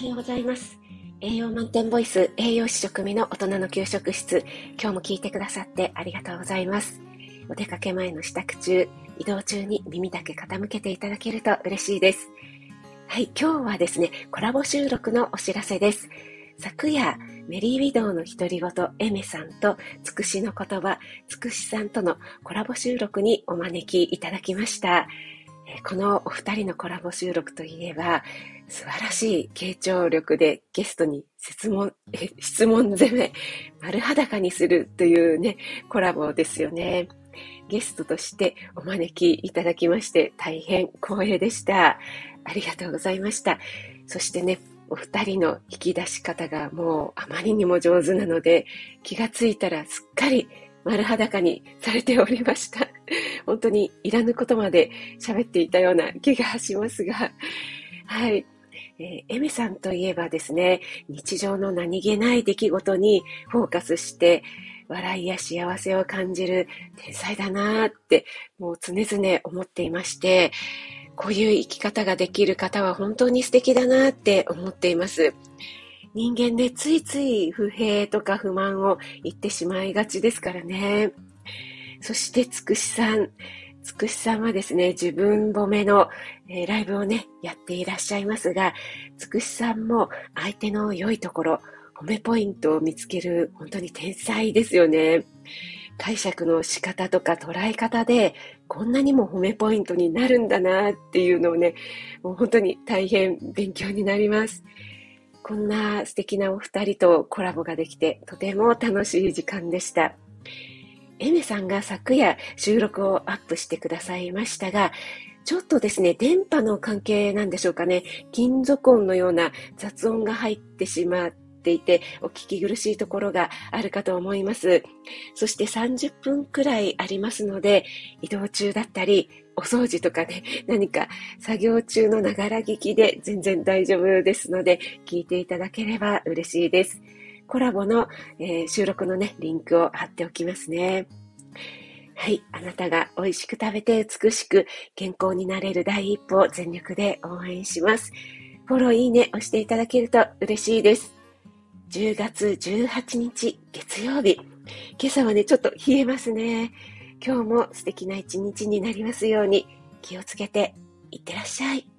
はようございます。栄養満点ボイス栄養士食味の大人の給食室。今日も聞いてくださってありがとうございます。お出かけ前の支度中、移動中に耳だけ傾けていただけると嬉しいです。はい、今日はですね、コラボ収録のお知らせです。昨夜、メリーウィドウの独り言、エメさんと、つくしの言葉、つくしさんとのコラボ収録にお招きいただきました。このお二人のコラボ収録といえば、素晴らしい傾聴力でゲストに質問、質問攻め、丸裸にするというね、コラボですよね。ゲストとしてお招きいただきまして大変光栄でした。ありがとうございました。そしてね、お二人の引き出し方がもうあまりにも上手なので、気がついたらすっかり丸裸にされておりました。本当にいらぬことまで喋っていたような気がしますが、はい。えー、エメさんといえばですね、日常の何気ない出来事にフォーカスして、笑いや幸せを感じる天才だなーって、もう常々思っていまして、こういう生き方ができる方は本当に素敵だなって思っています。人間でついつい不平とか不満を言ってしまいがちですからね。そしてつくしさん。つくしさんはですね、自分褒めの、えー、ライブをね、やっていらっしゃいますが、つくしさんも相手の良いところ、褒めポイントを見つける本当に天才ですよね。解釈の仕方とか捉え方で、こんなにも褒めポイントになるんだなっていうのをね、もう本当に大変勉強になります。こんな素敵なお二人とコラボができて、とても楽しい時間でした。エメさんが昨夜収録をアップしてくださいましたが、ちょっとですね、電波の関係なんでしょうかね、金属音のような雑音が入ってしまっていて、お聞き苦しいところがあるかと思います。そして30分くらいありますので、移動中だったり、お掃除とかね、何か作業中のながら聞きで全然大丈夫ですので、聞いていただければ嬉しいです。コラボの、えー、収録のね、リンクを貼っておきますね。はい。あなたが美味しく食べて美しく健康になれる第一歩を全力で応援します。フォロー、いいね押していただけると嬉しいです。10月18日月曜日。今朝はね、ちょっと冷えますね。今日も素敵な一日になりますように気をつけていってらっしゃい。